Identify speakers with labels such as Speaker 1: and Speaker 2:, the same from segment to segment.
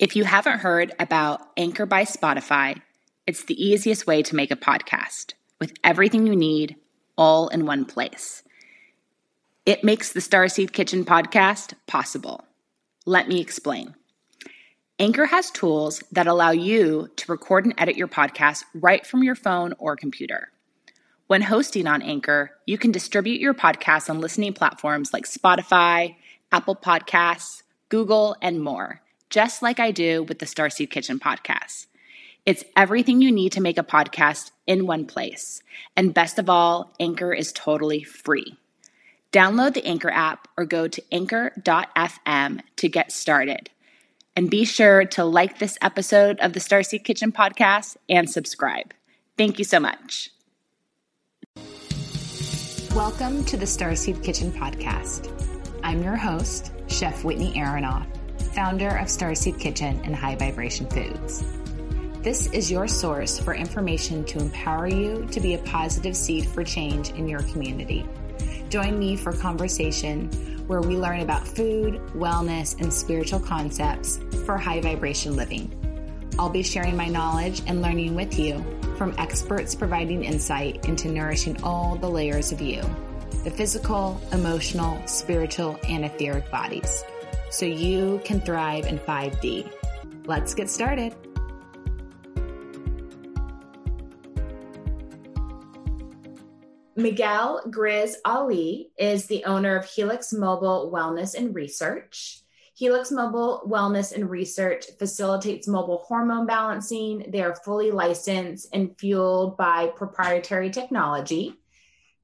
Speaker 1: If you haven't heard about Anchor by Spotify, it's the easiest way to make a podcast with everything you need all in one place. It makes the Starseed Kitchen podcast possible. Let me explain. Anchor has tools that allow you to record and edit your podcast right from your phone or computer. When hosting on Anchor, you can distribute your podcast on listening platforms like Spotify, Apple Podcasts, Google, and more, just like I do with the Starseed Kitchen podcast. It's everything you need to make a podcast in one place. And best of all, Anchor is totally free. Download the Anchor app or go to anchor.fm to get started. And be sure to like this episode of the Starseed Kitchen podcast and subscribe. Thank you so much. Welcome to the Starseed Kitchen podcast. I'm your host, Chef Whitney Aronoff, founder of Starseed Kitchen and High Vibration Foods. This is your source for information to empower you to be a positive seed for change in your community. Join me for conversation where we learn about food, wellness, and spiritual concepts for high vibration living. I'll be sharing my knowledge and learning with you from experts providing insight into nourishing all the layers of you the physical, emotional, spiritual, and etheric bodies so you can thrive in 5D. Let's get started. Miguel Grizz Ali is the owner of Helix Mobile Wellness and Research. Helix Mobile Wellness and Research facilitates mobile hormone balancing. They are fully licensed and fueled by proprietary technology.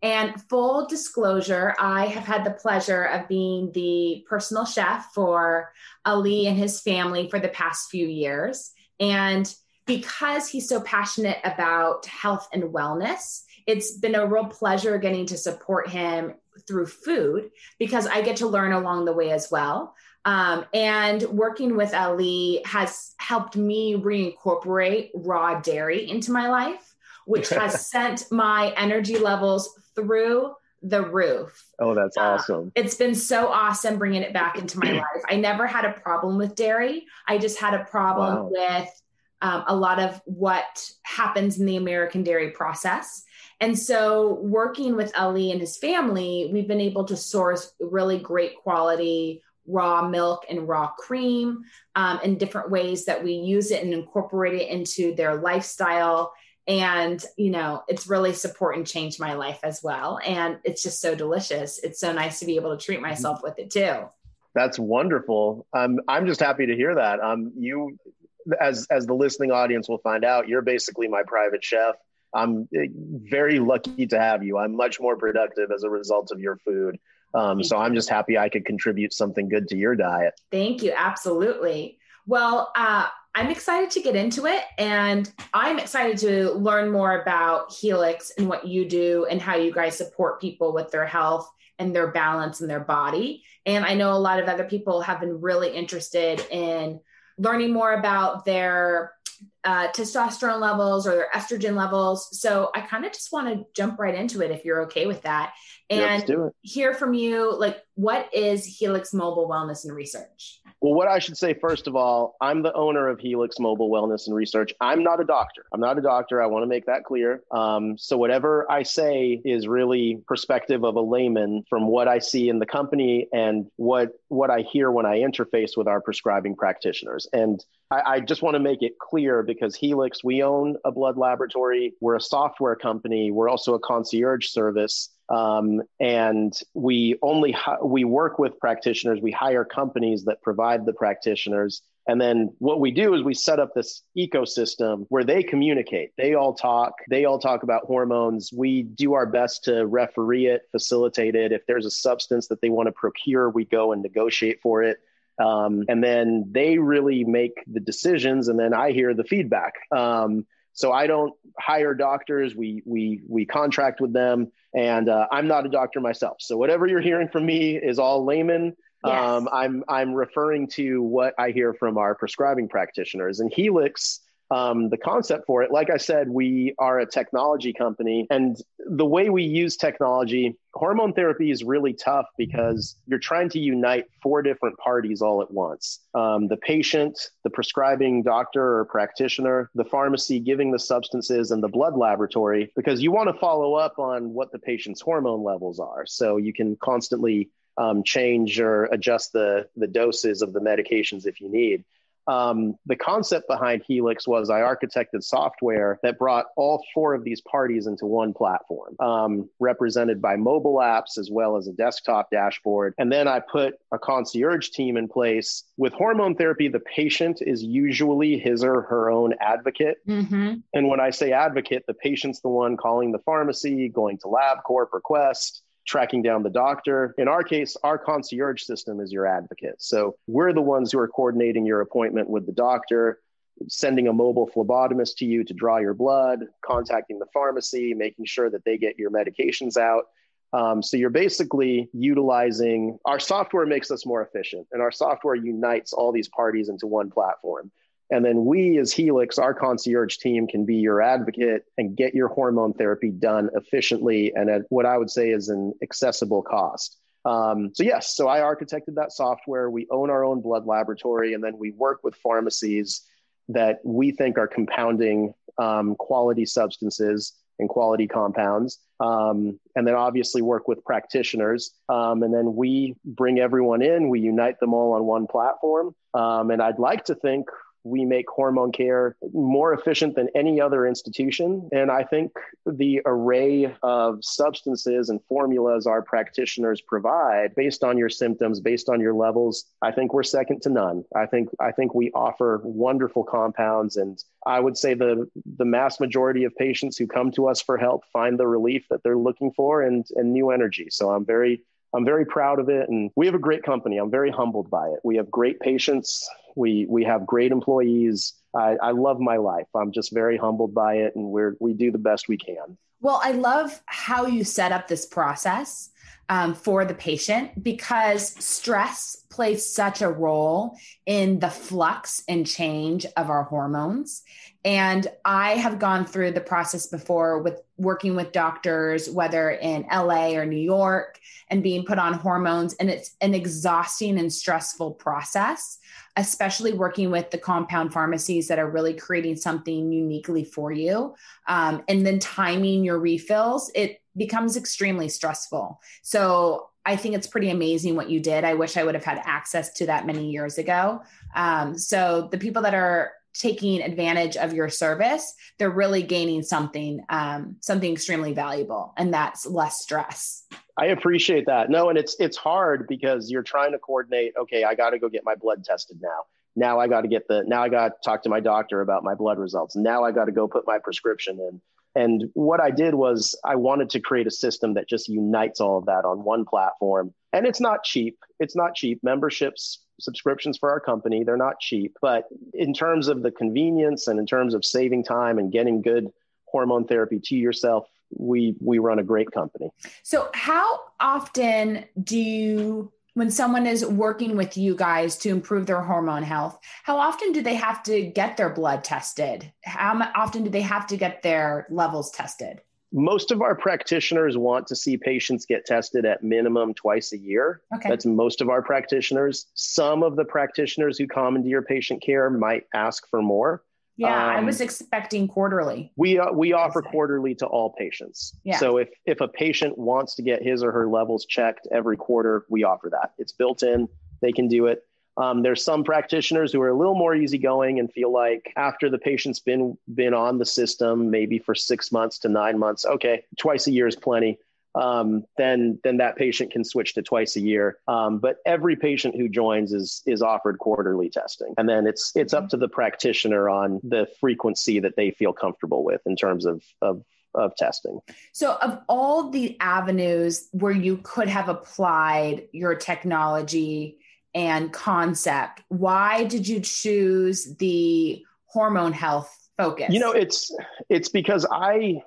Speaker 1: And full disclosure, I have had the pleasure of being the personal chef for Ali and his family for the past few years. And because he's so passionate about health and wellness, it's been a real pleasure getting to support him through food because I get to learn along the way as well. Um, and working with Ali has helped me reincorporate raw dairy into my life, which has sent my energy levels through the roof.
Speaker 2: Oh, that's uh, awesome.
Speaker 1: It's been so awesome bringing it back into my life. I never had a problem with dairy. I just had a problem wow. with um, a lot of what happens in the American dairy process. And so, working with Ali and his family, we've been able to source really great quality raw milk and raw cream um, in different ways that we use it and incorporate it into their lifestyle and you know it's really support and changed my life as well. And it's just so delicious. It's so nice to be able to treat mm-hmm. myself with it too.
Speaker 2: That's wonderful. Um, i'm just happy to hear that. Um, you as as the listening audience will find out you're basically my private chef. I'm eh, very lucky to have you. I'm much more productive as a result of your food. Um, so i'm just happy i could contribute something good to your diet.
Speaker 1: Thank you. Absolutely. Well uh, I'm excited to get into it and I'm excited to learn more about Helix and what you do and how you guys support people with their health and their balance and their body. And I know a lot of other people have been really interested in learning more about their uh, testosterone levels or their estrogen levels. So I kind of just want to jump right into it if you're okay with that and hear from you like what is Helix Mobile Wellness and Research?
Speaker 2: Well, what I should say first of all, I'm the owner of Helix Mobile Wellness and Research. I'm not a doctor. I'm not a doctor. I want to make that clear. Um, so whatever I say is really perspective of a layman from what I see in the company and what what I hear when I interface with our prescribing practitioners. And I, I just want to make it clear because Helix, we own a blood laboratory. We're a software company. We're also a concierge service. Um, and we only we work with practitioners. We hire companies that provide the practitioners, and then what we do is we set up this ecosystem where they communicate. They all talk. They all talk about hormones. We do our best to referee it, facilitate it. If there's a substance that they want to procure, we go and negotiate for it. Um, and then they really make the decisions, and then I hear the feedback. Um, so I don't hire doctors. We we we contract with them, and uh, I'm not a doctor myself. So whatever you're hearing from me is all layman. Yes. Um, I'm I'm referring to what I hear from our prescribing practitioners. And Helix um, the concept for it. Like I said, we are a technology company, and the way we use technology, hormone therapy is really tough because you're trying to unite four different parties all at once um, the patient, the prescribing doctor or practitioner, the pharmacy giving the substances, and the blood laboratory, because you want to follow up on what the patient's hormone levels are. So you can constantly um, change or adjust the, the doses of the medications if you need um, the concept behind Helix was I architected software that brought all four of these parties into one platform, um, represented by mobile apps as well as a desktop dashboard. And then I put a concierge team in place. With hormone therapy, the patient is usually his or her own advocate. Mm-hmm. And when I say advocate, the patient's the one calling the pharmacy, going to LabCorp or Quest tracking down the doctor. In our case, our concierge system is your advocate. So we're the ones who are coordinating your appointment with the doctor, sending a mobile phlebotomist to you to draw your blood, contacting the pharmacy, making sure that they get your medications out. Um, so you're basically utilizing our software makes us more efficient, and our software unites all these parties into one platform. And then we, as Helix, our concierge team, can be your advocate and get your hormone therapy done efficiently and at what I would say is an accessible cost. Um, so, yes, so I architected that software. We own our own blood laboratory, and then we work with pharmacies that we think are compounding um, quality substances and quality compounds. Um, and then obviously work with practitioners. Um, and then we bring everyone in, we unite them all on one platform. Um, and I'd like to think we make hormone care more efficient than any other institution. And I think the array of substances and formulas our practitioners provide based on your symptoms, based on your levels, I think we're second to none. I think I think we offer wonderful compounds and I would say the the mass majority of patients who come to us for help find the relief that they're looking for and and new energy. So I'm very I'm very proud of it and we have a great company. I'm very humbled by it. We have great patients we we have great employees. I, I love my life. I'm just very humbled by it, and we're we do the best we can.
Speaker 1: Well, I love how you set up this process um, for the patient because stress plays such a role in the flux and change of our hormones. And I have gone through the process before with working with doctors, whether in LA or New York, and being put on hormones. And it's an exhausting and stressful process especially working with the compound pharmacies that are really creating something uniquely for you. Um, and then timing your refills, it becomes extremely stressful. So I think it's pretty amazing what you did. I wish I would have had access to that many years ago. Um, so the people that are taking advantage of your service, they're really gaining something, um, something extremely valuable, and that's less stress.
Speaker 2: I appreciate that. No, and it's it's hard because you're trying to coordinate. Okay, I got to go get my blood tested now. Now I got to get the. Now I got to talk to my doctor about my blood results. Now I got to go put my prescription in. And what I did was I wanted to create a system that just unites all of that on one platform. And it's not cheap. It's not cheap. Memberships, subscriptions for our company, they're not cheap. But in terms of the convenience and in terms of saving time and getting good hormone therapy to yourself we we run a great company.
Speaker 1: So how often do you when someone is working with you guys to improve their hormone health, how often do they have to get their blood tested? How often do they have to get their levels tested?
Speaker 2: Most of our practitioners want to see patients get tested at minimum twice a year. Okay. That's most of our practitioners. Some of the practitioners who come into your patient care might ask for more.
Speaker 1: Yeah, um, I was expecting quarterly.
Speaker 2: We uh, we offer quarterly to all patients. Yeah. So if if a patient wants to get his or her levels checked every quarter, we offer that. It's built in. They can do it. Um, there's some practitioners who are a little more easygoing and feel like after the patient's been been on the system, maybe for six months to nine months, okay, twice a year is plenty um, then then that patient can switch to twice a year. Um, but every patient who joins is is offered quarterly testing, and then it's it's up to the practitioner on the frequency that they feel comfortable with in terms of of of testing.
Speaker 1: So, of all the avenues where you could have applied your technology and concept, why did you choose the hormone health focus?
Speaker 2: You know, it's it's because I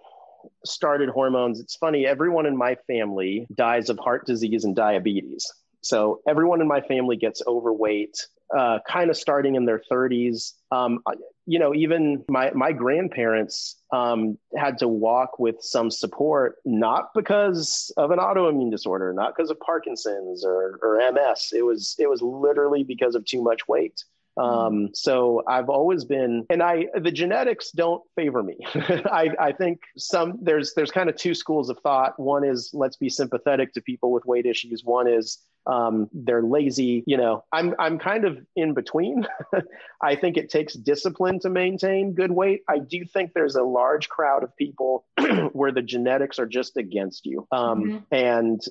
Speaker 2: started hormones, it's funny, everyone in my family dies of heart disease and diabetes. So everyone in my family gets overweight, uh, kind of starting in their 30s. Um, you know, even my my grandparents um, had to walk with some support, not because of an autoimmune disorder, not because of Parkinson's or, or MS. It was it was literally because of too much weight. Um, so I've always been, and I the genetics don't favor me. I, I think some there's there's kind of two schools of thought. One is let's be sympathetic to people with weight issues. One is um, they're lazy. You know, I'm I'm kind of in between. I think it takes discipline to maintain good weight. I do think there's a large crowd of people where the genetics are just against you, um, mm-hmm. and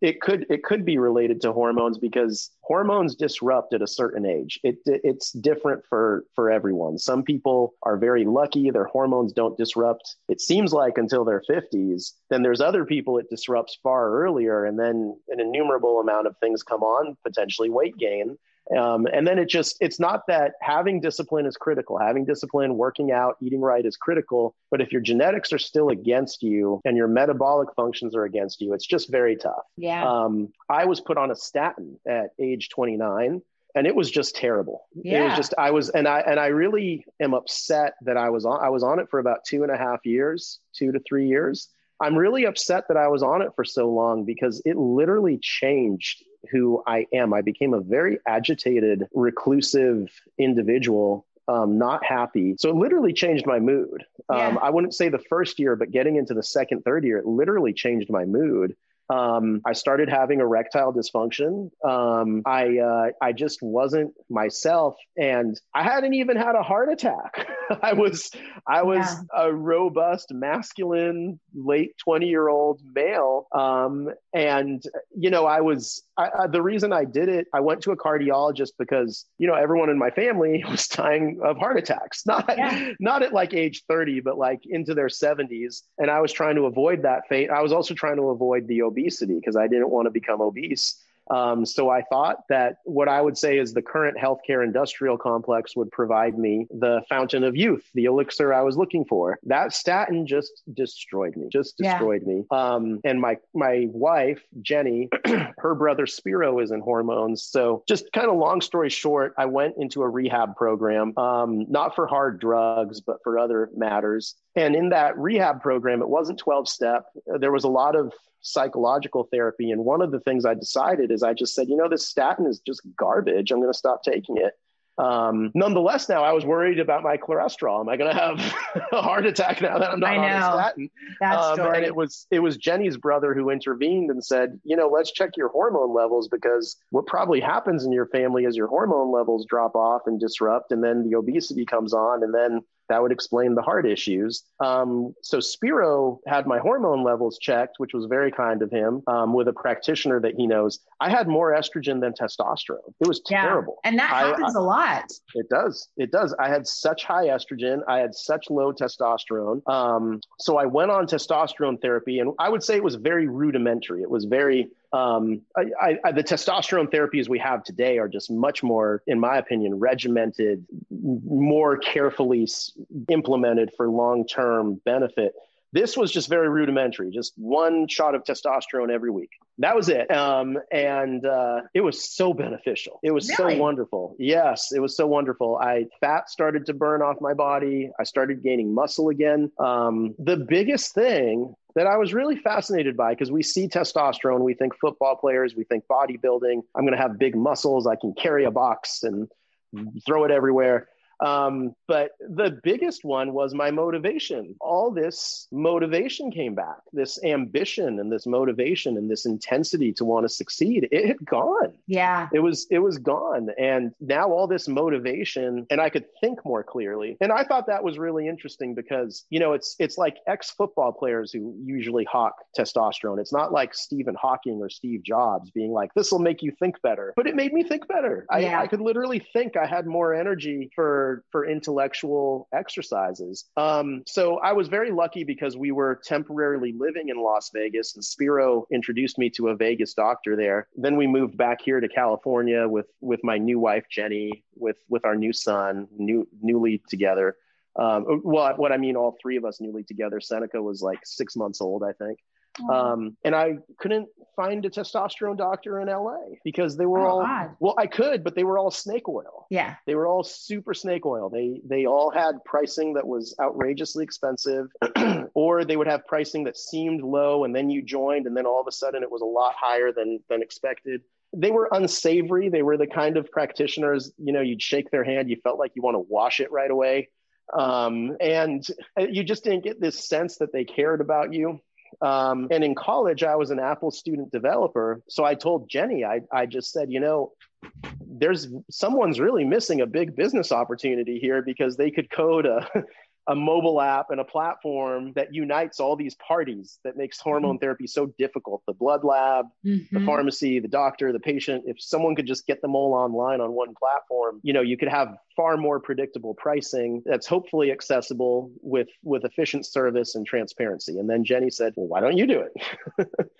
Speaker 2: it could it could be related to hormones because hormones disrupt at a certain age. It it's different for for everyone. Some people are very lucky; their hormones don't disrupt. It seems like until their 50s. Then there's other people it disrupts far earlier, and then an innumerable amount of things come on, potentially weight gain. Um, and then it just, it's not that having discipline is critical. Having discipline, working out, eating right is critical. But if your genetics are still against you and your metabolic functions are against you, it's just very tough.
Speaker 1: Yeah.
Speaker 2: Um, I was put on a statin at age 29 and it was just terrible. Yeah. It was just, I was, and I, and I really am upset that I was on, I was on it for about two and a half years, two to three years. I'm really upset that I was on it for so long because it literally changed who I am. I became a very agitated, reclusive individual um, not happy. So it literally changed my mood. Um, yeah. I wouldn't say the first year, but getting into the second, third year, it literally changed my mood. Um, I started having erectile dysfunction. Um, I uh, I just wasn't myself, and I hadn't even had a heart attack. I was I was yeah. a robust, masculine, late twenty year old male, um, and you know I was I, I, the reason I did it. I went to a cardiologist because you know everyone in my family was dying of heart attacks, not yeah. not at like age thirty, but like into their seventies, and I was trying to avoid that fate. I was also trying to avoid the obesity obesity because I didn't want to become obese. Um, so I thought that what I would say is the current healthcare industrial complex would provide me the fountain of youth, the elixir I was looking for. That statin just destroyed me, just destroyed yeah. me. Um, and my my wife Jenny, her brother Spiro is in hormones. So just kind of long story short, I went into a rehab program, um, not for hard drugs, but for other matters. And in that rehab program, it wasn't 12 step. There was a lot of psychological therapy. And one of the things I decided is I just said, you know, this statin is just garbage. I'm going to stop taking it. Um, nonetheless, now I was worried about my cholesterol. Am I going to have a heart attack now that I'm not on a statin?
Speaker 1: Um,
Speaker 2: and it was it was Jenny's brother who intervened and said, you know, let's check your hormone levels because what probably happens in your family is your hormone levels drop off and disrupt, and then the obesity comes on, and then that would explain the heart issues. Um, so Spiro had my hormone levels checked, which was very kind of him, um, with a practitioner that he knows. I had more estrogen than testosterone. It was yeah. terrible.
Speaker 1: And that happens I, I, a lot.
Speaker 2: It does. It does. I had such high estrogen. I had such low testosterone. Um, so I went on testosterone therapy, and I would say it was very rudimentary. It was very um, I, I, the testosterone therapies we have today are just much more, in my opinion, regimented, more carefully implemented for long term benefit. This was just very rudimentary, just one shot of testosterone every week. That was it. Um, and uh, it was so beneficial. It was really? so wonderful. Yes, it was so wonderful. I fat started to burn off my body. I started gaining muscle again. Um, the biggest thing that I was really fascinated by because we see testosterone, we think football players, we think bodybuilding. I'm going to have big muscles, I can carry a box and throw it everywhere. Um, but the biggest one was my motivation. All this motivation came back, this ambition and this motivation and this intensity to want to succeed. It had gone.
Speaker 1: Yeah.
Speaker 2: It was it was gone. And now all this motivation and I could think more clearly. And I thought that was really interesting because, you know, it's it's like ex-football players who usually hawk testosterone. It's not like Stephen Hawking or Steve Jobs being like, this will make you think better. But it made me think better. Yeah. I, I could literally think I had more energy for for intellectual exercises. Um, so I was very lucky because we were temporarily living in Las Vegas, and Spiro introduced me to a Vegas doctor there. Then we moved back here to California with with my new wife Jenny, with with our new son, new newly together. Um, well, what I mean, all three of us newly together. Seneca was like six months old, I think. Um, and I couldn't find a testosterone doctor in LA because they were
Speaker 1: Oh,
Speaker 2: all
Speaker 1: odd.
Speaker 2: well, I could, but they were all snake oil.
Speaker 1: Yeah.
Speaker 2: They were all super snake oil. They they all had pricing that was outrageously expensive, or they would have pricing that seemed low, and then you joined, and then all of a sudden it was a lot higher than than expected. They were unsavory. They were the kind of practitioners, you know, you'd shake their hand, you felt like you want to wash it right away, um, and you just didn't get this sense that they cared about you. Um, and in college, I was an Apple student developer. So I told Jenny, I, I just said, you know, there's someone's really missing a big business opportunity here because they could code a, a mobile app and a platform that unites all these parties that makes hormone therapy so difficult the blood lab, the
Speaker 1: Mhm.
Speaker 2: pharmacy, the doctor, the patient. If someone could just get them all online on one platform, you know, you could have far more predictable pricing that's hopefully accessible with with efficient service and transparency. And then Jenny said, "Well, why don't you do it?"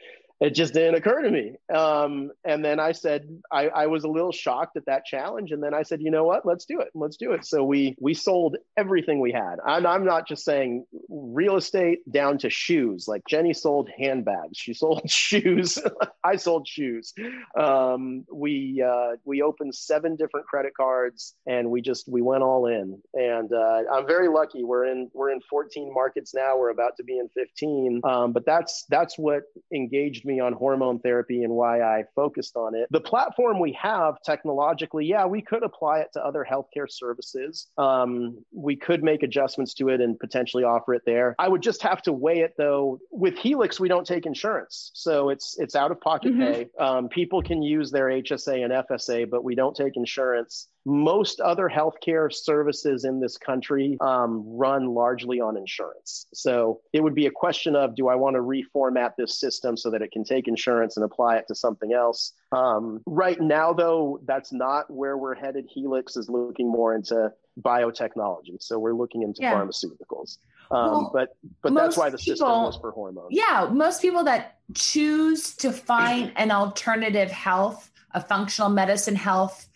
Speaker 2: it just didn't occur to me. Um, and then I said, I, I was a little shocked at that challenge. And then I said, you know what? Let's do it. Let's do it. So we we sold everything we had. And I'm not just saying real estate down to shoes. Like Jenny sold handbags. She sold shoes. I sold shoes. Um, we uh, we opened seven different credit cards, and we just we went all in. And uh, I'm very lucky. We're in we're in 14 markets now. We're about to be in 15. Um, but that's that's what engaged me on hormone therapy and why I focused on it. The platform we have technologically, yeah, we could apply it to other healthcare services. Um, we could make adjustments to it and potentially offer it there. I would just have to weigh it though. With Helix, we don't take insurance, so it's it's out of pocket
Speaker 1: Mhm.
Speaker 2: pay. Um, people can use their HSA and FSA, but we don't take insurance. Most other healthcare services in this country um, run largely on insurance. So it would be a question of do I want to reformat this system so that it can take insurance and apply it to something else? Um, right now, though, that's not where we're headed. Helix is looking more into biotechnology. So we're looking into
Speaker 1: Yeah.
Speaker 2: pharmaceuticals. Um,
Speaker 1: Well,
Speaker 2: but but that's why the system
Speaker 1: people-
Speaker 2: was for hormones.
Speaker 1: Yeah, most people that choose to find an alternative health, a functional medicine health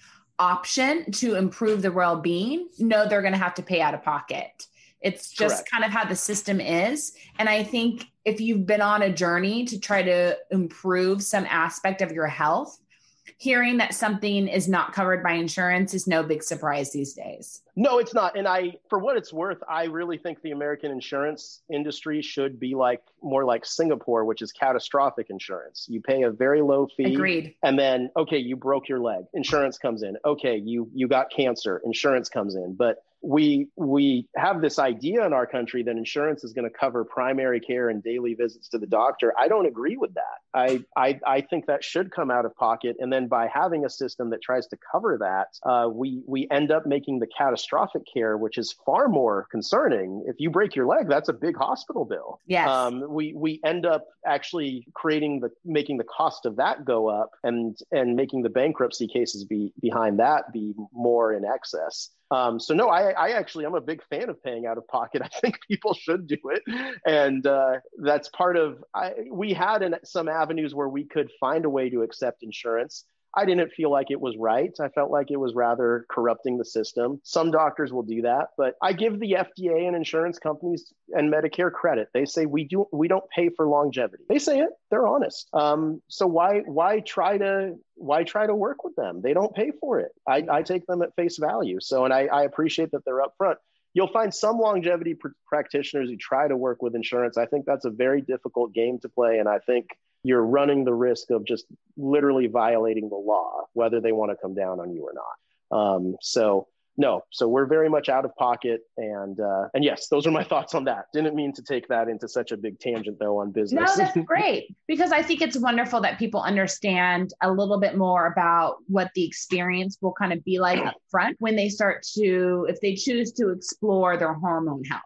Speaker 1: option to improve the well being know they're going to have to pay out of pocket. It's just
Speaker 2: Correct.
Speaker 1: kind of how the system is. And I think if you've been on a journey to try to improve some aspect of your health, hearing that something is not covered by insurance is no big surprise these days.
Speaker 2: No, it's not. And I, for what it's worth, I really think the American insurance industry should be like more like Singapore, which is catastrophic insurance. You pay a very low fee.
Speaker 1: Agreed.
Speaker 2: And then, okay, you broke your leg. Insurance comes in. Okay, you you got cancer. Insurance comes in. But we we have this idea in our country that insurance is going to cover primary care and daily visits to the doctor. I don't agree with that. I I, I think that should come out of pocket. And then by having a system that tries to cover that, uh, we we end up making the catastrophic care, which is far more concerning. If you break your leg, that's a big hospital bill.
Speaker 1: Yes.
Speaker 2: Um, we we end up actually creating the making the cost of that go up and and making the bankruptcy cases be behind that be more in excess. Um, so no, I, I actually I'm a big fan of paying out of pocket. I think people should do it, and uh, that's part of. I, we had in some avenues where we could find a way to accept insurance. I didn't feel like it was right. I felt like it was rather corrupting the system. Some doctors will do that, but I give the FDA and insurance companies and Medicare credit. They say we do we don't pay for longevity. They say it. They're honest. Um, so why why try to why try to work with them? They don't pay for it. I, I take them at face value. So and I, I appreciate that they're upfront. You'll find some longevity pr- practitioners who try to work with insurance. I think that's a very difficult game to play, and I think you're running the risk of just literally violating the law, whether they want to come down on you or not. Um, so no, so we're very much out of pocket, and uh, and yes, those are my thoughts on that. Didn't mean to take that into such a big tangent though on business.
Speaker 1: No,
Speaker 2: business.
Speaker 1: that's great because I think it's wonderful that people understand a little bit more about what the experience will kind of be like up front when they start to, if they choose to explore their hormone health.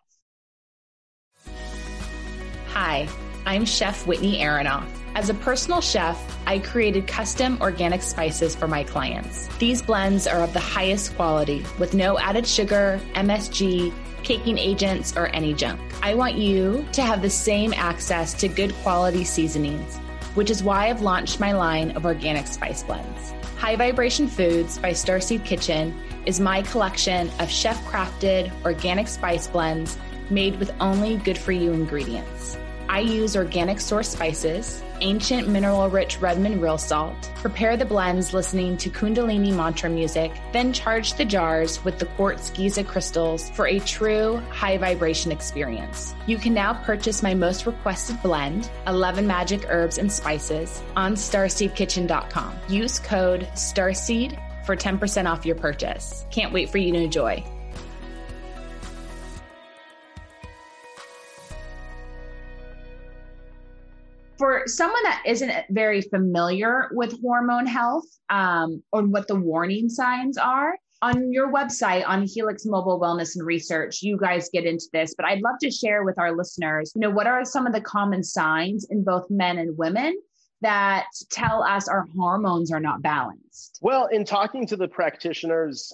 Speaker 1: Hi, I'm Chef Whitney Aronoff. As a personal chef, I created custom organic spices for my clients. These blends are of the highest quality with no added sugar, MSG, caking agents, or any junk. I want you to have the same access to good quality seasonings, which is why I've launched my line of organic spice blends. High Vibration Foods by Starseed Kitchen is my collection of chef crafted organic spice blends made with only good for you ingredients. I use organic source spices, ancient mineral rich Redmond real salt, prepare the blends listening to Kundalini mantra music, then charge the jars with the quartz Giza crystals for a true high vibration experience. You can now purchase my most requested blend, 11 magic herbs and spices, on starseedkitchen.com. Use code STARSEED for 10% off your purchase. Can't wait for you to enjoy. For someone that isn't very familiar with hormone health um, or what the warning signs are, on your website on Helix Mobile Wellness and Research, you guys get into this, but I'd love to share with our listeners, you know, what are some of the common signs in both men and women that tell us our hormones are not balanced?
Speaker 2: Well, in talking to the practitioners,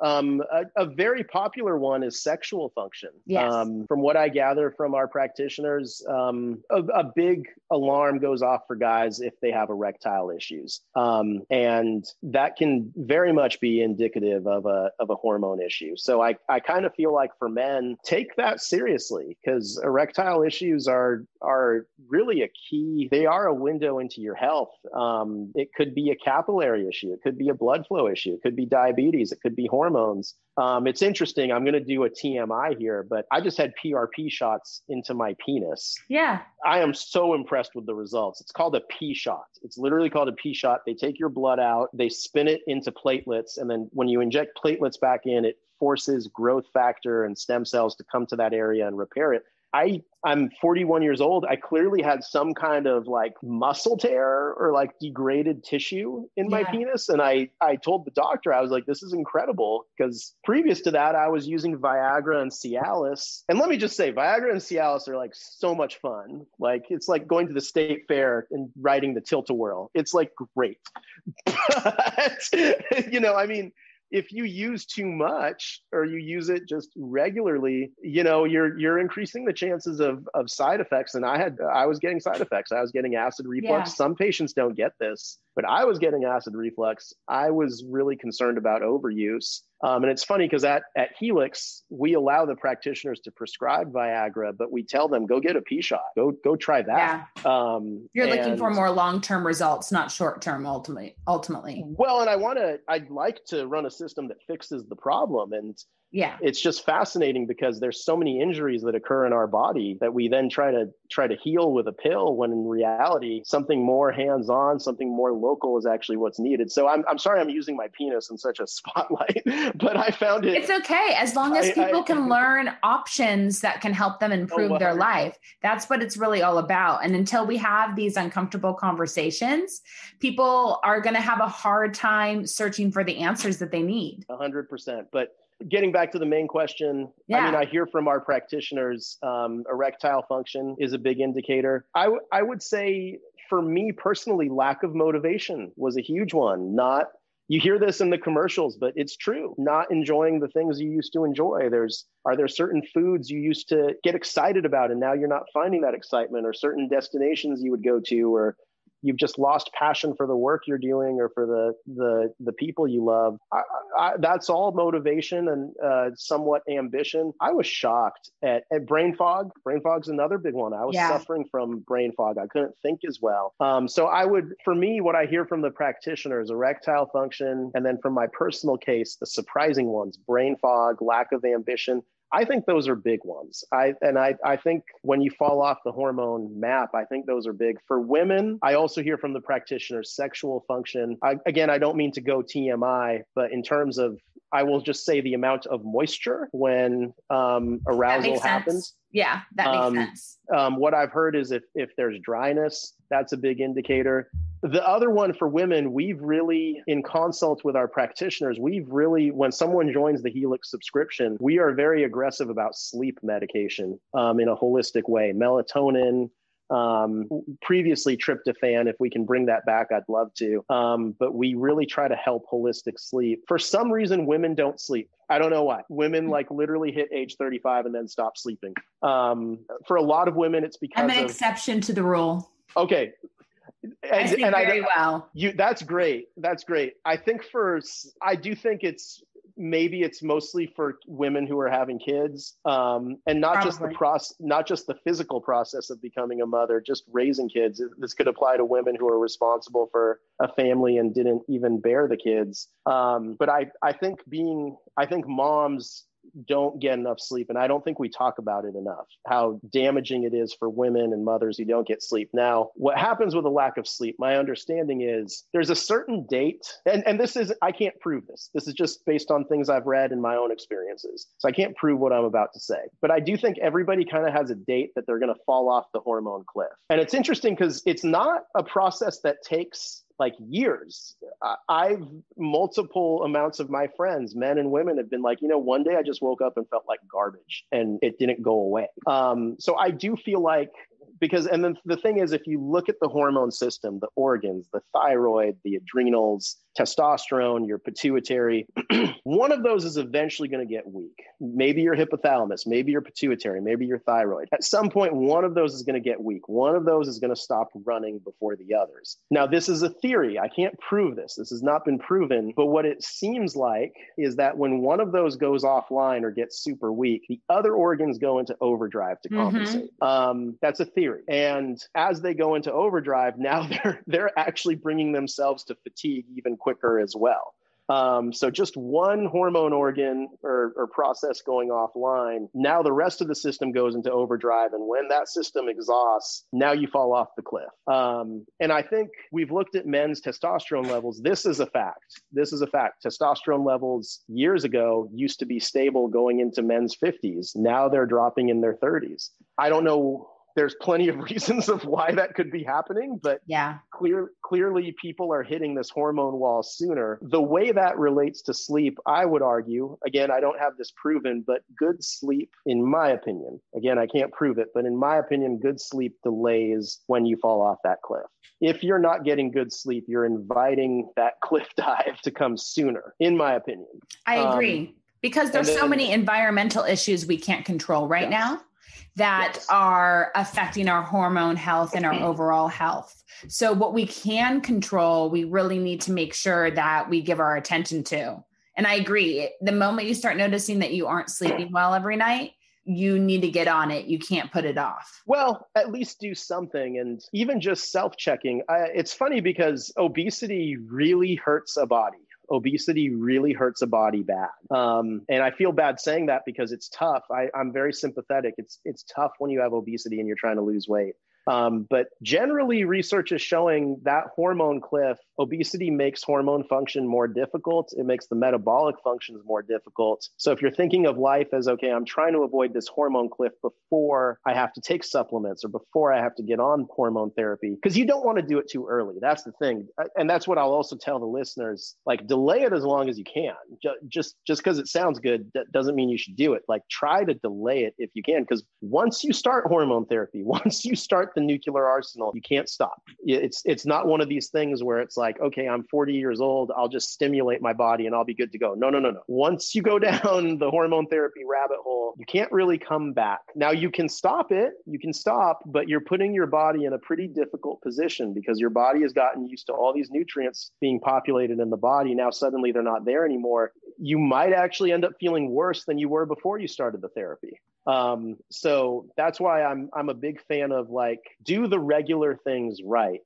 Speaker 2: um, a, a, very popular one is sexual function.
Speaker 1: Yes.
Speaker 2: Um, from what I gather from our practitioners, um, a, a, big alarm goes off for guys if they have erectile issues. Um, and that can very much be indicative of a, of a hormone issue. So I, I kind of feel like for men, take that seriously because erectile issues are, are really a key. They are a window into your health. Um, it could be a capillary issue. It could be a blood flow issue. It could be diabetes. It could be hormone hormones. Um, it's interesting. I'm going to do a TMI here, but I just had PRP shots into my penis.
Speaker 1: Yeah.
Speaker 2: I am so impressed with the results. It's called a P shot. It's literally called a P shot. They take your blood out, they spin it into platelets, and then when you inject platelets back in, it forces growth factor and stem cells to come to that area and repair it. I I'm 41 years old. I clearly had some kind of like muscle tear or like degraded tissue in yeah. my penis. And I, I told the doctor, I was like, this is incredible. Because previous to that, I was using Viagra and Cialis. And let me just say, Viagra and Cialis are like so much fun. Like it's like going to the state fair and riding the tilt-a-whirl. It's like great. But, you know, I mean, if you use too much or you use it just regularly you know you're you're increasing the chances of of side effects. And i had i was getting side effects. I was getting acid reflux. Yeah. some patients don't get this but I was getting acid reflux. I was really concerned about overuse. Um, and it's funny because at, at Helix, we allow the practitioners to prescribe Viagra, but we tell them, go get a P shot, go, go try that.
Speaker 1: Yeah. Um, You're and, looking for more long-term results, not short-term ultimately, ultimately.
Speaker 2: Well, and I want to, I'd like to run a system that fixes the problem. And
Speaker 1: yeah.
Speaker 2: It's just fascinating because there's so many injuries that occur in our body that we then try to try to heal with a pill when in reality something more hands-on something more local is actually what's needed. So i'm, I'm sorry i'm using my penis in such a spotlight but i found it
Speaker 1: it's okay as long as people I, I, can learn options that can help them oh, improve oh, their life. That's what it's really all about. And until we have these uncomfortable conversations people are going to have a hard time searching for the answers that they need.
Speaker 2: 100% but getting back to the main question,
Speaker 1: yeah.
Speaker 2: I mean, I hear from our practitioners, um, erectile function is a big indicator. I, w- I would say for me personally, lack of motivation was a huge one. Not, you hear this in the commercials, but it's true. Not enjoying the things you used to enjoy. There's, are there certain foods you used to get excited about and now you're not finding that excitement or certain destinations you would go to or you've just lost passion for the work you're doing or for the the the people you love. I, I, that's all motivation and uh, somewhat ambition. I was shocked at, at brain fog. Brain fog's another big one. I was yeah. suffering from brain fog. I couldn't think as well. Um, so I would, for me, what I hear from the practitioners, erectile function, and then from my personal case, the surprising ones: brain fog, lack of ambition. I think those are big ones. I and I I think when you fall off the hormone map, I think those are big for women. I also hear from the practitioners sexual function. I, again, I don't mean to go TMI, but in terms of I will just say the amount of moisture when um, arousal happens.
Speaker 1: Yeah, that makes um, sense.
Speaker 2: Um, what I've heard is if if there's dryness, that's a big indicator. The other one for women, we've really, in consult with our practitioners, we've really, when someone joins the Helix subscription, we are very aggressive about sleep medication um, in a holistic way. Melatonin, um, previously tryptophan, if we can bring that back, I'd love to. Um, but we really try to help holistic sleep. For some reason, women don't sleep. I don't know why. Women like literally hit age 35 and then stop sleeping. Um, for a lot of women, it's because
Speaker 1: I'm an
Speaker 2: of,
Speaker 1: exception to the rule.
Speaker 2: Okay.
Speaker 1: And, I sleep and very I, well.
Speaker 2: You that's great. That's great. I think for I do think it's maybe it's mostly for women who are having kids, um, and not Probably. just the process, not just the physical process of becoming a mother, just raising kids. This could apply to women who are responsible for a family and didn't even bear the kids. Um, but I, I think being, I think moms don't get enough sleep. And I don't think we talk about it enough how damaging it is for women and mothers who don't get sleep. Now, what happens with a lack of sleep, my understanding is there's a certain date, and, and this is, I can't prove this. This is just based on things I've read and my own experiences. So I can't prove what I'm about to say. But I do think everybody kind of has a date that they're going to fall off the hormone cliff. And it's interesting because it's not a process that takes like years. I've multiple amounts of my friends, men and women, have been like, you know, one day I just woke up and felt like garbage and it didn't go away. Um, so I do feel like because and then the thing is if you look at the hormone system the organs the thyroid the adrenals testosterone your pituitary one of those is eventually going to get weak. Maybe your hypothalamus maybe your pituitary maybe your thyroid. At some point one of those is going to get weak. One of those is going to stop running before the others. Now this is a theory. I can't prove this. This has not been proven. But what it seems like is that when one of those goes offline or gets super weak the other organs go into overdrive to mm-hmm. compensate. Mm-hmm. um, that's a theory theory. And as they go into overdrive, now they're they're actually bringing themselves to fatigue even quicker as well. Um, so just one hormone organ or, or, process going offline, now the rest of the system goes into overdrive. And when that system exhausts, now you fall off the cliff. Um, and I think we've looked at men's testosterone levels. This is a fact. This is a fact. Testosterone levels years ago used to be stable going into men's 50s. Now they're dropping in their 30s. I don't know there's plenty of reasons of why that could be happening, but
Speaker 1: yeah,
Speaker 2: clear, clearly people are hitting this hormone wall sooner. The way that relates to sleep, I would argue, again, I don't have this proven, but good sleep, in my opinion, again, I can't prove it, but in my opinion, good sleep delays when you fall off that cliff. If you're not getting good sleep, you're inviting that cliff dive to come sooner, in my opinion.
Speaker 1: I agree. Um, because there's then, so many environmental issues we can't control right yes. now that yes. are affecting our hormone health and our overall health. So, what we can control, we really need to make sure that we give our attention to. And I agree. The moment you start noticing that you aren't sleeping well every night, you need to get on it. You can't put it off.
Speaker 2: Well, at least do something. And even just self checking. It's funny because obesity really hurts a body obesity really hurts a body bad. Um, and I feel bad saying that because it's tough. I, I'm very sympathetic. It's it's tough when you have obesity and you're trying to lose weight. Um, but generally, research is showing that hormone cliff, obesity makes hormone function more difficult. It makes the metabolic functions more difficult. So if you're thinking of life as, okay, I'm trying to avoid this hormone cliff before I have to take supplements or before I have to get on hormone therapy, because you don't want to do it too early. That's the thing. And that's what I'll also tell the listeners like, delay it as long as you can. Just just because it sounds good that doesn't mean you should do it. Like, try to delay it if you can, because once you start hormone therapy, once you start the nuclear arsenal. You can't stop. It's it's not one of these things where it's like, okay, I'm 40 years old, I'll just stimulate my body and I'll be good to go. No, no, no, no. Once you go down the hormone therapy rabbit hole, you can't really come back. Now you can stop it, you can stop, but you're putting your body in a pretty difficult position because your body has gotten used to all these nutrients being populated in the body. Now suddenly they're not there anymore. You might actually end up feeling worse than you were before you started the therapy. Um, so that's why I'm I'm a big fan of like do the regular things right.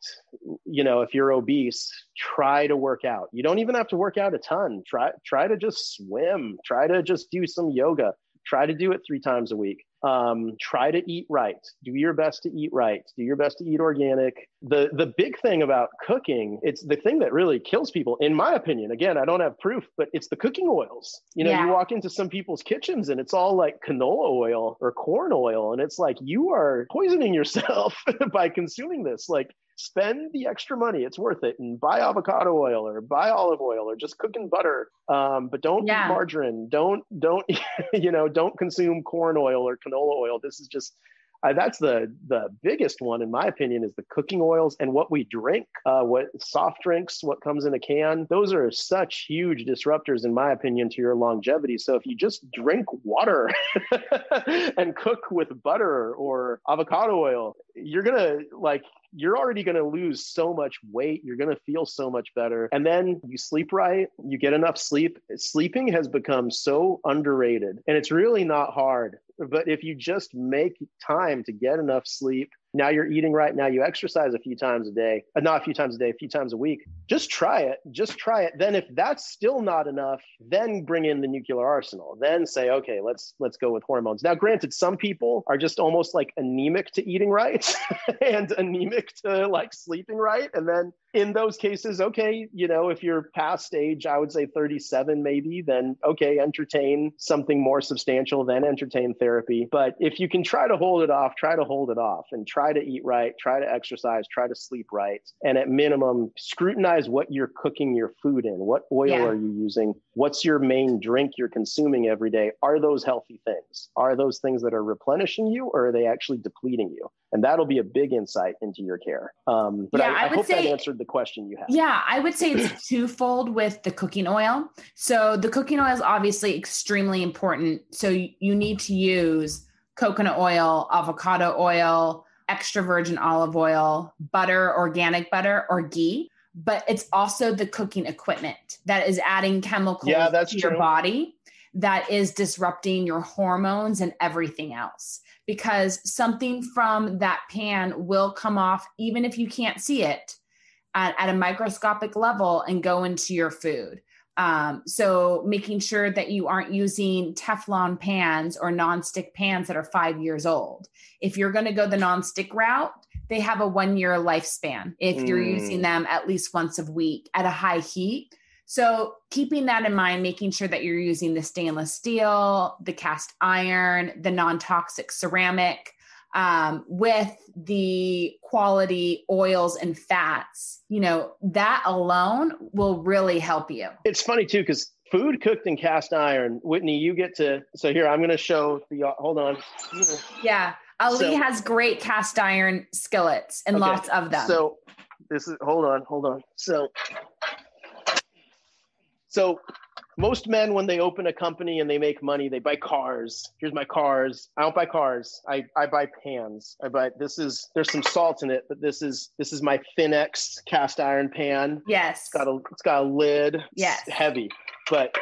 Speaker 2: You know, if you're obese, try to work out. You don't even have to work out a ton. Try try to just swim. Try to just do some yoga. Try to do it three times a week um, try to eat right. Do your best to eat right. Do your best to eat organic. The the big thing about cooking it's the thing that really kills people in my opinion. Again i don't have proof but it's the cooking oils. You know yeah. you walk into some people's kitchens and it's all like canola oil or corn oil and it's like you are poisoning yourself by consuming this. Like spend the extra money. It's worth it and buy avocado oil or buy olive oil or just cook in butter. Um, but don't yeah. eat margarine. Don't, don't, you know, don't consume corn oil or canola oil. This is just, uh, that's the the biggest one in my opinion is the cooking oils and what we drink uh, what soft drinks what comes in a can those are such huge disruptors in my opinion to your longevity so if you just drink water and cook with butter or avocado oil you're gonna like you're already going to lose so much weight. You're going to feel so much better. And then you sleep right, you get enough sleep. Sleeping has become so underrated and it's really not hard. But if you just make time to get enough sleep, now you're eating right. Now you exercise a few times a day, uh, not a few times a day, a few times a week. Just try it. Just try it. Then if that's still not enough, then bring in the nuclear arsenal. Then say, okay, let's let's go with hormones. Now, granted, some people are just almost like anemic to eating right and anemic to like sleeping right. And then in those cases, okay, you know, if you're past age, I would say 37 maybe, then okay, entertain something more substantial, then entertain therapy. But if you can try to hold it off, try to hold it off and try to eat right, try to exercise, try to sleep right. And at minimum, scrutinize what you're cooking your food in. What oil yeah. are you using? What's your main drink you're consuming every day? Are those healthy things? Are those things that are replenishing you or are they actually depleting you? And that'll be a big insight into your care. Um, but yeah, I, I, I hope say, that answered the question you had.
Speaker 1: Yeah, I would say it's twofold with the cooking oil. So the cooking oil is obviously extremely important. So you need to use coconut oil, avocado oil, extra virgin olive oil, butter, organic butter, or ghee but it's also the cooking equipment that is adding chemicals yeah, that's to true. your body that is disrupting your hormones and everything else because something from that pan will come off even if you can't see it at, at a microscopic level and go into your food um, so making sure that you aren't using Teflon pans or nonstick pans that are five years old. If you're going to go the nonstick route, they have a one year lifespan if you're mm. using them at least once a week at a high heat. So, keeping that in mind, making sure that you're using the stainless steel, the cast iron, the non toxic ceramic, um, with the quality oils and fats, you know, that alone will really help you.
Speaker 2: It's funny too, because food cooked in cast iron, Whitney, you get to. So, here, I'm going to show the, hold on.
Speaker 1: Yeah. Ali so, has great cast iron skillets and okay, lots of them.
Speaker 2: So this is hold on, hold on. So so most men when they open a company and they make money, they buy cars. Here's my cars. I don't buy cars. I, I buy pans. I buy this is there's some salt in it, but this is this is my Finex cast iron pan.
Speaker 1: Yes.
Speaker 2: It's got a it's got a lid.
Speaker 1: Yes.
Speaker 2: It's heavy. But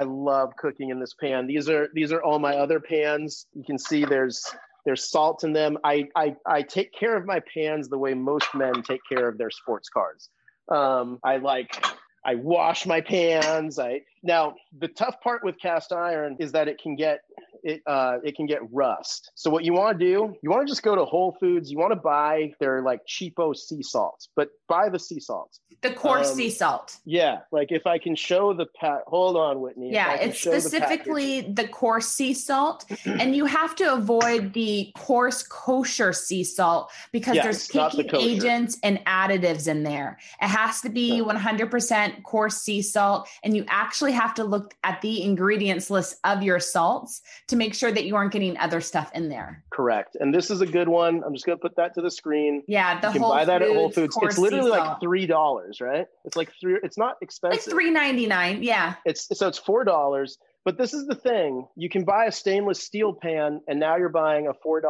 Speaker 2: I love cooking in this pan. These are these are all my other pans. You can see there's there's salt in them. I, I, I take care of my pans the way most men take care of their sports cars. Um, I like, I wash my pans. I now the tough part with cast iron is that it can get it uh, it can get rust. So what you want to do, you want to just go to Whole Foods. You want to buy their like cheapo sea salts, but buy the sea salts.
Speaker 1: The coarse um, sea salt.
Speaker 2: Yeah, like if I can show the pat. Hold on, Whitney.
Speaker 1: Yeah, it's specifically the, the, coarse sea salt, and you have to avoid the coarse kosher sea salt because yes, there's picking the agents and additives in there. It has to be 100% coarse sea salt, and you actually have to look at the ingredients list of your salts to make sure that you aren't getting other stuff in there.
Speaker 2: Correct. And this is a good one. I'm just going to put that to the screen.
Speaker 1: Yeah,
Speaker 2: the you can
Speaker 1: Whole
Speaker 2: buy that
Speaker 1: Foods,
Speaker 2: at Whole Foods. It's literally like three dollars, right? It's like three. It's not expensive.
Speaker 1: Like three ninety nine. Yeah.
Speaker 2: It's so it's four dollars. But this is the thing you can buy a stainless steel pan, and now you're buying a $4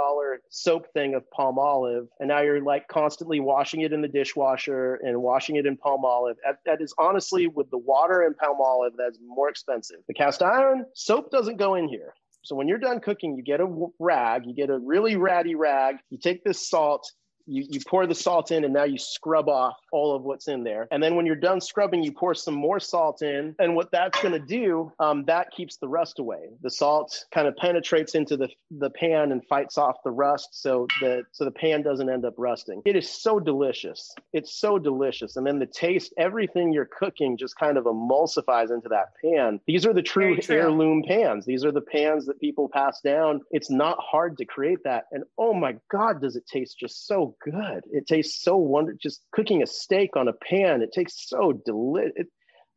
Speaker 2: soap thing of Palmolive. and now you're like constantly washing it in the dishwasher and washing it in Palmolive. that, that is honestly, with the water and Palmolive, that's more expensive. The cast iron soap doesn't go in here. So when you're done cooking, you get a rag, you get a really ratty rag, you take this salt, you, you pour the salt in and now you scrub off all of what's in there. And then when you're done scrubbing, you pour some more salt in. And what that's going to do, um, that keeps the rust away. The salt kind of penetrates into the, the pan and fights off the rust. So the, so the pan doesn't end up rusting. It is so delicious. It's so delicious. And then the taste, everything you're cooking just kind of emulsifies into that pan. These are the true, true. heirloom pans. These are the pans that people pass down. It's not hard to create that. And oh my God, does it taste just so good. It tastes so wonderful. Just cooking a steak on a pan, it tastes so delicious.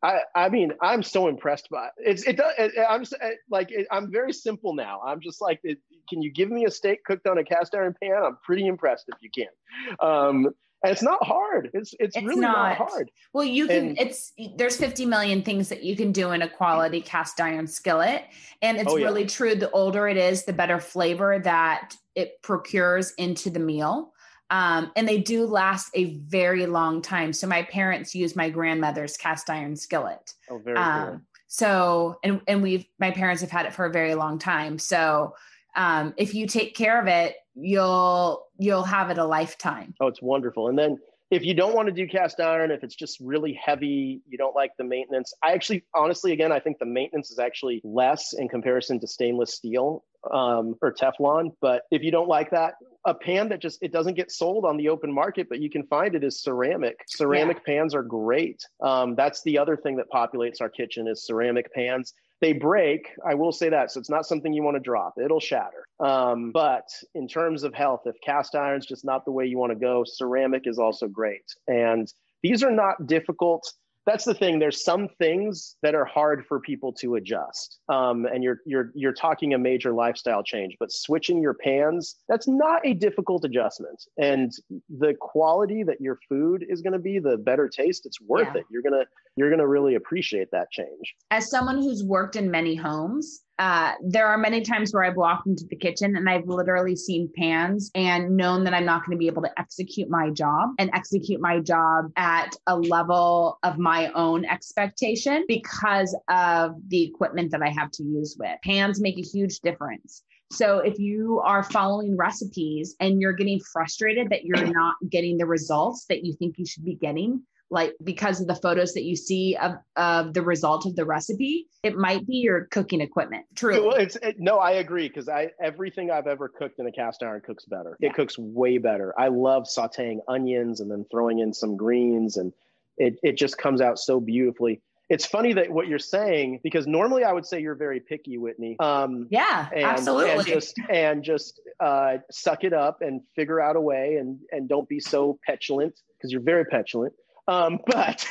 Speaker 2: I, I mean, I'm so impressed by it. It's, it does, it, I'm just, like, it, I'm very simple now. I'm just like, it, can you give me a steak cooked on a cast iron pan? I'm pretty impressed if you can. Um, and it's not hard. It's it's, it's really not. not. hard.
Speaker 1: Well, you can. And, it's there's 50 million things that you can do in a quality cast iron skillet, and it's oh, yeah. really true. The older it is, the better flavor that it procures into the meal. Um, and they do last a very long time. So my parents use my grandmother's cast iron skillet.
Speaker 2: Oh, very um, cool.
Speaker 1: So, and, and we've, my parents have had it for a very long time. So, um, if you take care of it, you'll, you'll have it a lifetime.
Speaker 2: Oh, it's wonderful. And then if you don't want to do cast iron, if it's just really heavy, you don't like the maintenance. I actually, honestly, again, I think the maintenance is actually less in comparison to stainless steel um, or Teflon. But if you don't like that, a pan that just it doesn't get sold on the open market, but you can find it is ceramic. Ceramic yeah. pans are great. Um, that's the other thing that populates our kitchen is ceramic pans. They break. I will say that. So it's not something you want to drop. It'll shatter. Um, but in terms of health, if cast iron's just not the way you want to go, ceramic is also great. And these are not difficult that's the thing. There's some things that are hard for people to adjust, um, and you're you're you're talking a major lifestyle change. But switching your pans, that's not a difficult adjustment, and the quality that your food is going to be, the better taste, it's worth yeah. it. You're gonna you're gonna really appreciate that change.
Speaker 1: As someone who's worked in many homes, uh, there are many times where I've walked into the kitchen and I've literally seen pans and known that I'm not going to be able to execute my job and execute my job at a level of my own expectation because of the equipment that I have to use with. Pans make a huge difference. So if you are following recipes and you're getting frustrated that you're not getting the results that you think you should be getting, like because of the photos that you see of, of the result of the recipe it might be your cooking equipment true
Speaker 2: well it's it, no i agree because i everything i've ever cooked in a cast iron cooks better yeah. it cooks way better i love sauteing onions and then throwing in some greens and it, it just comes out so beautifully it's funny that what you're saying because normally I would say you're very picky, Whitney.
Speaker 1: Um, yeah, and, absolutely.
Speaker 2: And just and just uh, suck it up and figure out a way and and don't be so petulant because you're very petulant. Um, but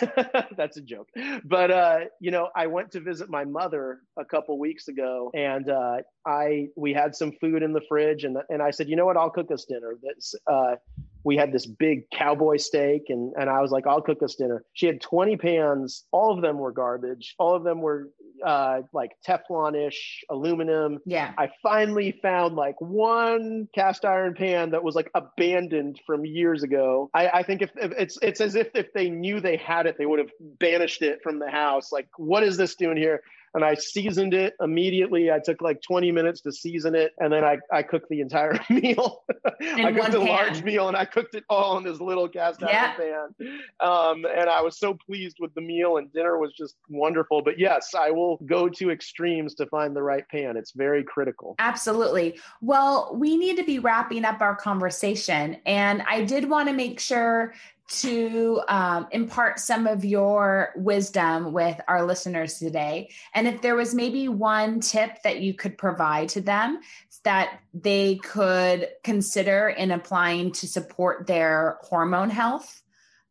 Speaker 2: that's a joke. But uh, you know, I went to visit my mother a couple weeks ago, and uh, I we had some food in the fridge, and and I said, you know what, I'll cook us dinner. That's uh, we had this big cowboy steak, and and I was like, I'll cook us dinner. She had 20 pans. All of them were garbage. All of them were uh, like Teflon-ish aluminum.
Speaker 1: Yeah.
Speaker 2: I finally found like one cast iron pan that was like abandoned from years ago. I, I think if, if, it's it's as if if they knew they had it, they would have banished it from the house. Like, what is this doing here? And I seasoned it immediately. I took like 20 minutes to season it, and then I, I cooked the entire meal. I cooked a pan. large meal, and I cooked it all in this little cast iron yeah. pan. Um, and I was so pleased with the meal, and dinner was just wonderful. But yes, I will go to extremes to find the right pan. It's very critical.
Speaker 1: Absolutely. Well, we need to be wrapping up our conversation, and I did want to make sure to um, impart some of your wisdom with our listeners today. And if there was maybe one tip that you could provide to them that they could consider in applying to support their hormone health,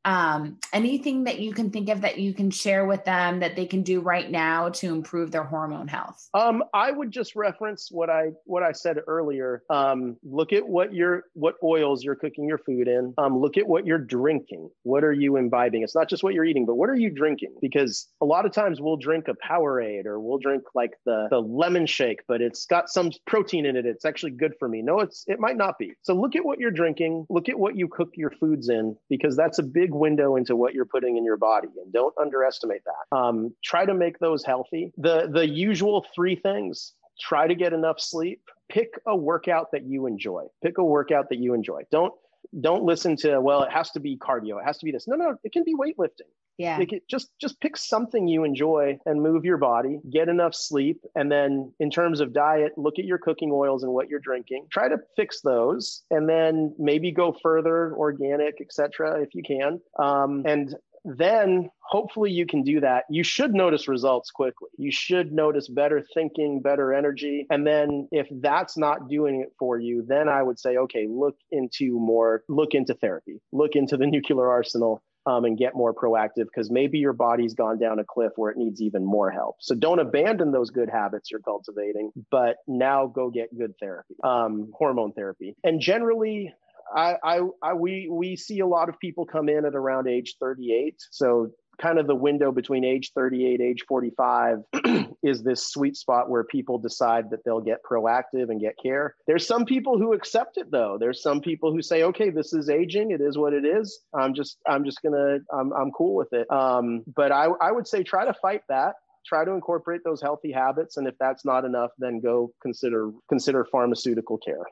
Speaker 1: um, anything that you can think of that you can share with them that they can do right now to improve their hormone health?
Speaker 2: Um, i would just reference what i what i said earlier. Um, look at what you're what oils you're cooking your food in. Um, look at what you're drinking. What are you imbibing? It's not just what you're eating but what are you drinking? Because a lot of times we'll drink a powerade or we'll drink like the the lemon shake but it's got some protein in it. It's actually good for me. No it's it might not be. So look at what you're drinking. Look at what you cook your foods in because that's a big window into what you're putting in your body, and don't underestimate that. Um, try to make those healthy. The the usual three things: try to get enough sleep. Pick a workout that you enjoy. Pick a workout that you enjoy. Don't don't listen to well, it has to be cardio. It has to be this. No, no, it can be weightlifting.
Speaker 1: Yeah.
Speaker 2: It, just just pick something you enjoy and move your body. Get enough sleep, and then in terms of diet, look at your cooking oils and what you're drinking. Try to fix those, and then maybe go further, organic, etc. If you can. Um, and then hopefully you can do that. You should notice results quickly. You should notice better thinking, better energy. And then if that's not doing it for you, then I would say, okay, look into more, look into therapy, look into the nuclear arsenal um, and get more proactive because maybe your body's gone down a cliff where it needs even more help. So don't abandon those good habits you're cultivating, but now go get good therapy, um, hormone therapy. And generally, I, I, I, we we see a lot of people come in at around age 38. So kind of the window between age 38 age 45 is this sweet spot where people decide that they'll get proactive and get care. There's some people who accept it though. There's some people who say okay this is aging. It is what it is. I'm just i'm just gonna i'm, I'm cool with it. Um, but I, I would say try to fight that. Try to incorporate those healthy habits. And if that's not enough then go consider consider pharmaceutical care.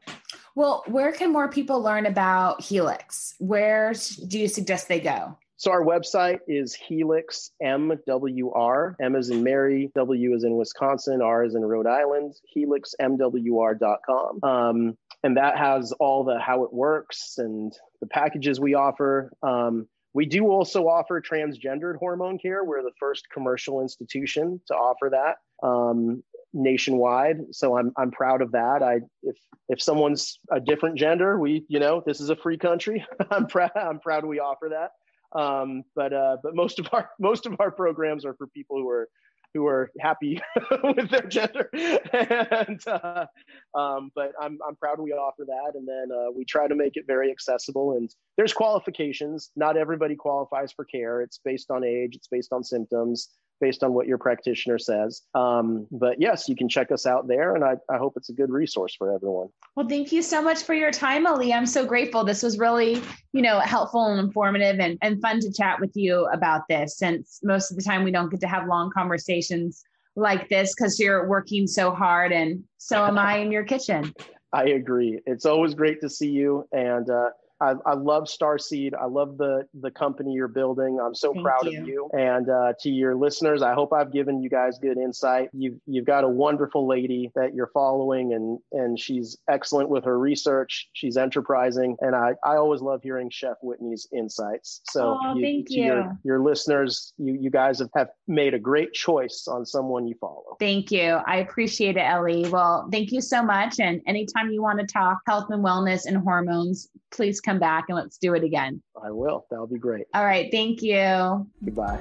Speaker 1: Well where can more people learn about helix? Where do you suggest they go
Speaker 2: so our website is Helix MWR. M is in Mary, W is in Wisconsin, R is in Rhode Island. HelixMWR.com. Um, and that has all the how it works and the packages we offer. Um, we do also offer transgendered hormone care. We're the first commercial institution to offer that um, nationwide. So I'm I'm proud of that. I if if someone's a different gender, we you know this is a free country. I'm proud I'm proud we offer that. Um, but uh, but most of our most of our programs are for people who are who are happy with their gender. and uh, um, but I'm I'm proud we offer that, and then uh, we try to make it very accessible. And there's qualifications. Not everybody qualifies for care. It's based on age. It's based on symptoms based on what your practitioner says. Um, but yes, you can check us out there, and I, I hope it's a good resource for everyone.
Speaker 1: Well, thank you so much for your time, Ali. I'm so grateful. This was really, you know, helpful and informative and, and fun to chat with you about this since most of the time we don't get to have long conversations like this because you're working so hard and so am I in your kitchen.
Speaker 2: I agree. It's always great to see you. And uh, I, I love Starseed. I love the the company you're building. I'm so Thank proud you. of you. And uh, to your listeners, I hope I've given you guys good insight. You've you've got a wonderful lady that you're following, and and she's excellent with her research. She's enterprising, and I I always love hearing Chef Whitney's insights. So
Speaker 1: oh, you, thank you.
Speaker 2: Your, your listeners, you you guys have, have made a great choice on someone you follow.
Speaker 1: Thank you. I appreciate it, Ellie. Well, thank you so much. And anytime you want to talk health and wellness and hormones, please come back and let's do it again.
Speaker 2: I will. That'll be great.
Speaker 1: All right. Thank you.
Speaker 2: Goodbye.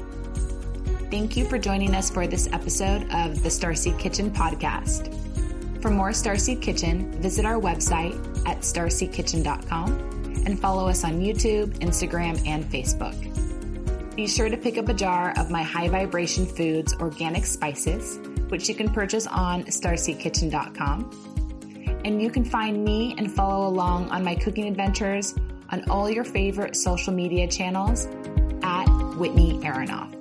Speaker 1: Thank you for joining us for this episode of the Starseed Kitchen podcast. For more Starseed Kitchen, visit our website at starseedkitchen.com and follow us on YouTube, Instagram, and Facebook. Be sure to pick up a jar of my High Vibration Foods organic spices, which you can purchase on starseedkitchen.com and you can find me and follow along on my cooking adventures on all your favorite social media channels at Whitney Aronoff.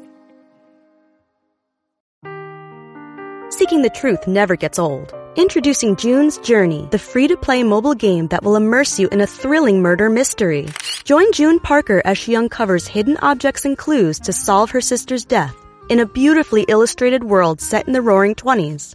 Speaker 3: Seeking the truth never gets old. Introducing June's Journey, the free to play mobile game that will immerse you in a thrilling murder mystery. Join June Parker as she uncovers hidden objects and clues to solve her sister's death in a beautifully illustrated world set in the roaring 20s.